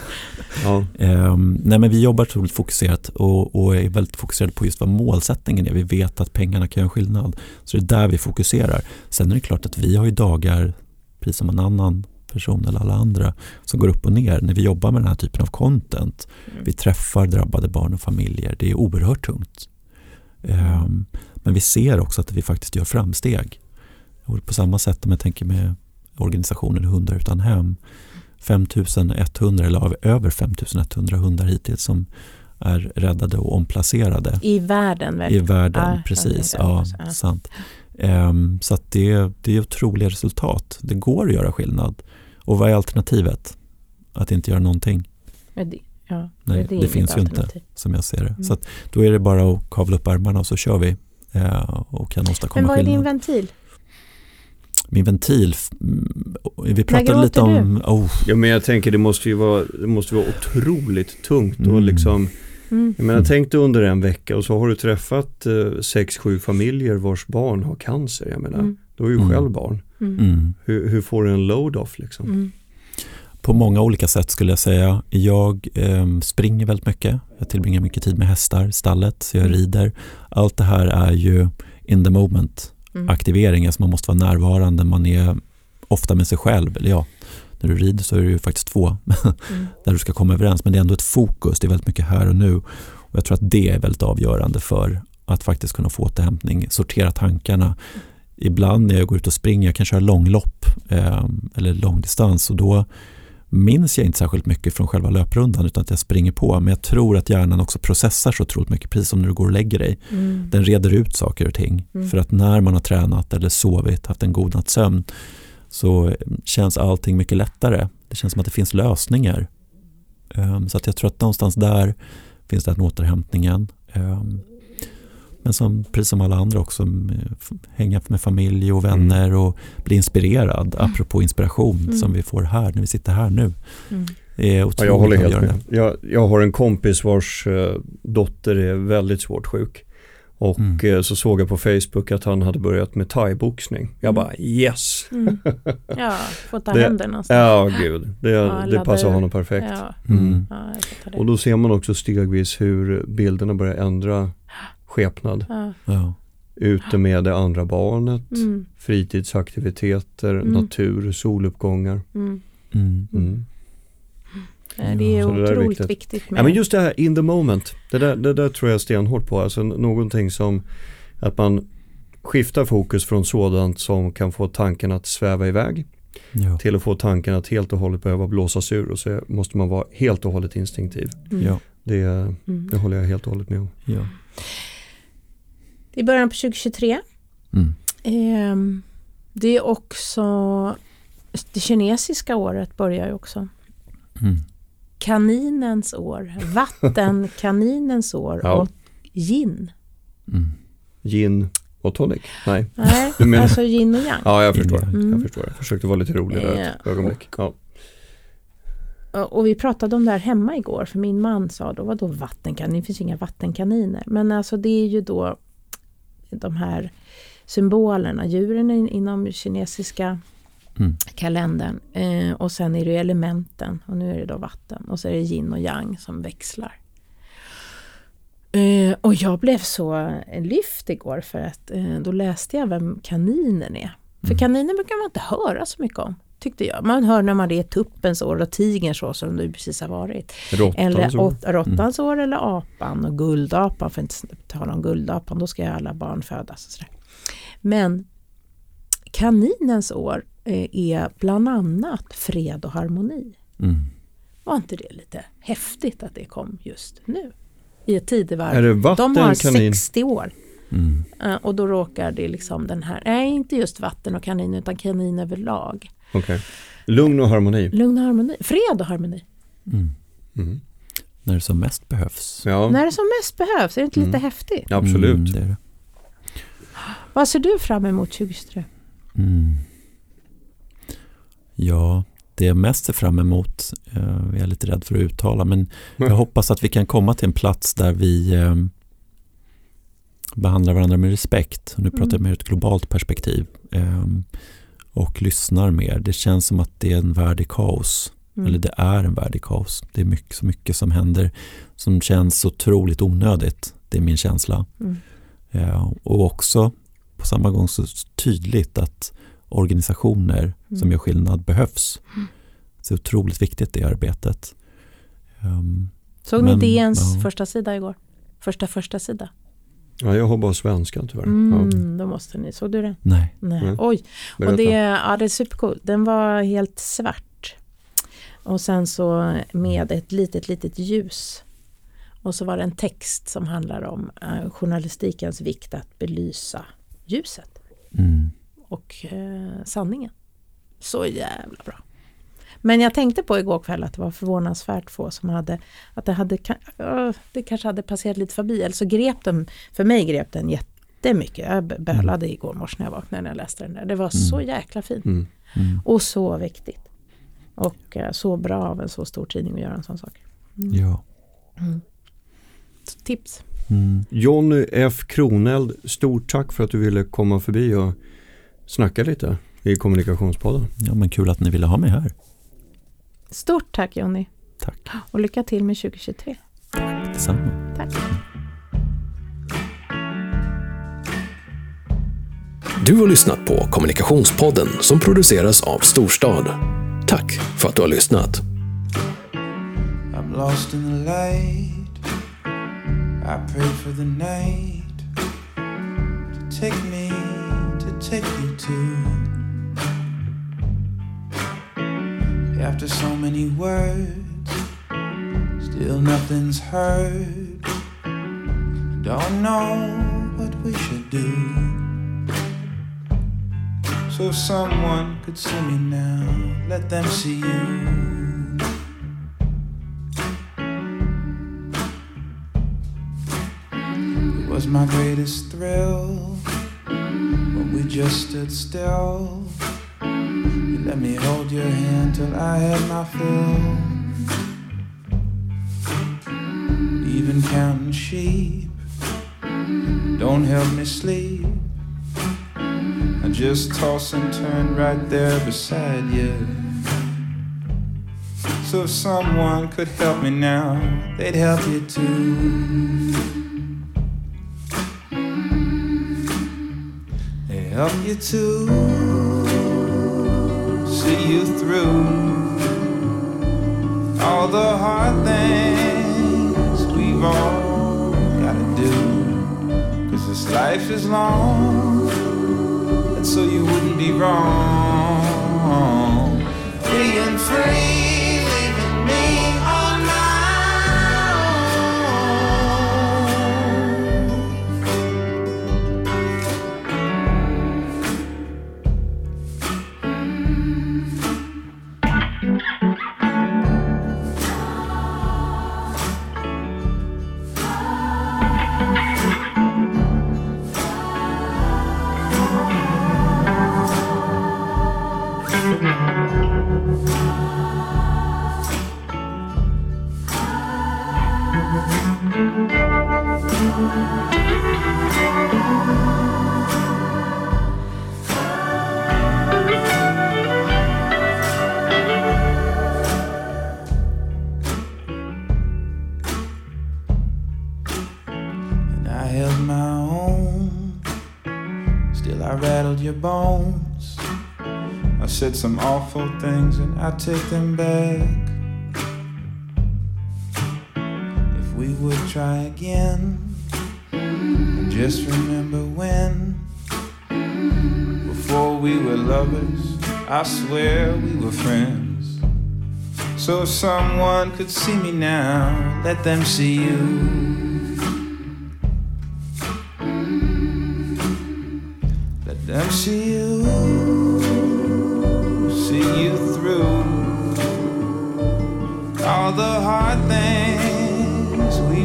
Ja. Um, nej men vi jobbar otroligt fokuserat och, och, är väldigt fokuserade på just vad målsättningen är. Vi vet att pengarna kan göra skillnad. Så det är där vi fokuserar. Sen är det klart att vi har ju dagar, precis som en annan person eller alla andra, som går upp och ner när vi jobbar med den här typen av content. Mm. Vi träffar drabbade barn och familjer. Det är oerhört tungt. Ehm, men vi ser också att vi faktiskt gör framsteg. Och på samma sätt om jag tänker med organisationen Hundar utan hem. 5100 eller över 5100 hundar hittills som är räddade och omplacerade. I världen? Väl? I världen, ah, precis. Ja, ja, sant. Um, så att det, det är otroliga resultat. Det går att göra skillnad. Och vad är alternativet? Att inte göra någonting? Det, Ja, Nej, det, det finns ju inte som jag ser det. Mm. Så då är det bara att kavla upp ärmarna och så kör vi eh, och kan åstadkomma Men vad är din ventil? Min ventil, mm, vi pratade lite om... Oh. Ja men jag tänker det måste ju vara, det måste vara otroligt tungt mm. och liksom Mm. Jag menar, mm. tänk dig under en vecka och så har du träffat eh, sex, sju familjer vars barn har cancer. Jag menar, mm. du har ju mm. själv barn. Mm. Hur, hur, får du en load-off liksom? På många olika sätt skulle jag säga. Jag eh, springer väldigt mycket. Jag tillbringar mycket tid med hästar, stallet, så jag mm. rider. Allt det här är ju in the moment mm. aktivering. Alltså man måste vara närvarande. Man är ofta med sig själv. Eller ja, när du rider så är det ju faktiskt två *laughs* mm. där du ska komma överens. Men det är ändå ett fokus. Det är väldigt mycket här och nu. Och jag tror att det är väldigt avgörande för att faktiskt kunna få återhämtning. Sortera tankarna. Ibland när jag går ut och springer, jag kan köra långlopp eh, eller långdistans och då minns jag inte särskilt mycket från själva löprundan utan att jag springer på. Men jag tror att hjärnan också processar så otroligt mycket, precis som när du går och lägger dig. Mm. Den reder ut saker och ting. Mm. För att när man har tränat eller sovit, haft en god natts sömn så känns allting mycket lättare. Det känns som att det finns lösningar. Um, så att jag tror att någonstans där finns det den återhämtningen. Um, men som, precis som alla andra också, hänga med familj och vänner mm. och bli inspirerad, mm. apropå inspiration mm. som vi får här när vi sitter här nu. Mm. Det är ja, jag håller helt med. Jag, jag har en kompis vars uh, dotter är väldigt svårt sjuk. Och mm. Eh, så såg jag på Facebook att han hade börjat med thaiboxning. Jag mm. bara yes! Mm. Ja, få ta *laughs* händerna. Ja, gud. Det, ja, det passar honom perfekt. Ja. Mm. Ja, och då ser man också stegvis hur bilderna börjar ändra *gasps* skepnad. Ja. Ute med det andra barnet, mm. fritidsaktiviteter, mm. natur, soluppgångar. Mm. Mm. mm. Det är otroligt det är viktigt. viktigt med... ja, men just det här in the moment, det där, det där tror jag stenhårt på. Alltså någonting som att man skiftar fokus från sådant som kan få tanken att sväva iväg ja. till att få tanken att helt och hållet behöva blåsas ur och så måste man vara helt och hållet instinktiv. Mm. Ja. Det, mm. det håller jag helt och hållet med om. Ja. Det är början på 2023. Mm. Eh, det är också det kinesiska året börjar ju också. Mm. Kaninens år, vattenkaninens *laughs* år ja. och gin. Mm. Gin och tonic? Nej. Nej, menar... alltså gin och yang. Ja, jag förstår. Mm. Jag förstår. Jag försökte vara lite rolig där ett ögonblick. Ja. Och vi pratade om det här hemma igår, för min man sa då, vadå vattenkanin? Det finns inga vattenkaniner. Men alltså det är ju då de här symbolerna, djuren inom kinesiska mm. kalendern. Eh, och sen är det elementen och nu är det då vatten och så är det yin och yang som växlar. Eh, och jag blev så lyft igår för att eh, då läste jag vem kaninen är. För mm. kaniner brukar man inte höra så mycket om tyckte jag. Man hör när man är tuppens år och tigerns år som det precis har varit. År. råttans mm. år eller apan och guldapan, för att inte tala om guldapan, då ska ju alla barn födas. Och sådär. Men kaninens år eh, är bland annat fred och harmoni. Mm. Var inte det lite häftigt att det kom just nu? I ett tidevarv. Är det vatten, De har kanin? 60 år. Mm. Uh, och då råkar det liksom den här, nej inte just vatten och kanin utan kanin överlag. Okay. Lugn och harmoni. Lugn och harmoni. Fred och harmoni. Mm. Mm. När det som mest behövs. Ja. När det som mest behövs, är det inte lite mm. häftigt? absolut. Mm, det det. Vad ser du fram emot 2023? Mm. Ja, det jag mest ser fram emot, eh, jag är lite rädd för att uttala, men jag hoppas att vi kan komma till en plats där vi eh, behandlar varandra med respekt. Nu pratar jag mm. ur ett globalt perspektiv. Eh, och lyssnar mer. Det känns som att det är en värld i kaos. Mm. Eller det är en värld i kaos. Det är mycket, så mycket som händer som känns otroligt onödigt. Det är min känsla. Mm. Ja, och också på samma gång så tydligt att organisationer mm. som gör skillnad behövs. Mm. Så otroligt viktigt det arbetet. Um, Såg ni DNs ja. första sida igår? Första första sida? Ja, jag har bara svenskan tyvärr. Mm, ja. Då måste ni, såg du den? Nej. Nej. Oj, och det, ja, det är supercool. Den var helt svart. Och sen så med ett litet, litet ljus. Och så var det en text som handlar om uh, journalistikens vikt att belysa ljuset. Mm. Och uh, sanningen. Så jävla bra. Men jag tänkte på igår kväll att det var förvånansvärt få som hade, att det hade, det kanske hade passerat lite förbi, eller så grep den, för mig grep den jättemycket. Jag bölade mm. igår morse när jag vaknade när jag läste den där. Det var mm. så jäkla fint. Mm. Mm. Och så viktigt. Och uh, så bra av en så stor tidning att göra en sån sak. Mm. Ja. Mm. Tips. Jonny F Kroneld, stort tack för att du ville komma förbi och snacka lite i Kommunikationspodden. Ja men kul att ni ville ha mig här. Stort tack Jonny. Tack. Och lycka till med 2023. Tack detsamma. Tack. Du har lyssnat på Kommunikationspodden som produceras av Storstad. Tack för att du har lyssnat. I'm lost in the light I pray for the night To take me, to take me to after so many words, still nothing's heard. Don't know what we should do. So if someone could see me now, let them see you. It was my greatest thrill when we just stood still. You let me hold your hand till I had my fill. Even counting sheep don't help me sleep. I just toss and turn right there beside you. So if someone could help me now, they'd help you too. They help you to see you through all the hard things we've all gotta do. Cause this life is long, and so you wouldn't be wrong. Being free, Rattled your bones. I said some awful things, and I take them back. If we would try again, and just remember when. Before we were lovers, I swear we were friends. So if someone could see me now, let them see you.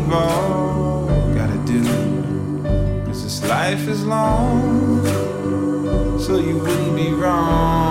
Gotta do. Cause this life is long, so you wouldn't be wrong.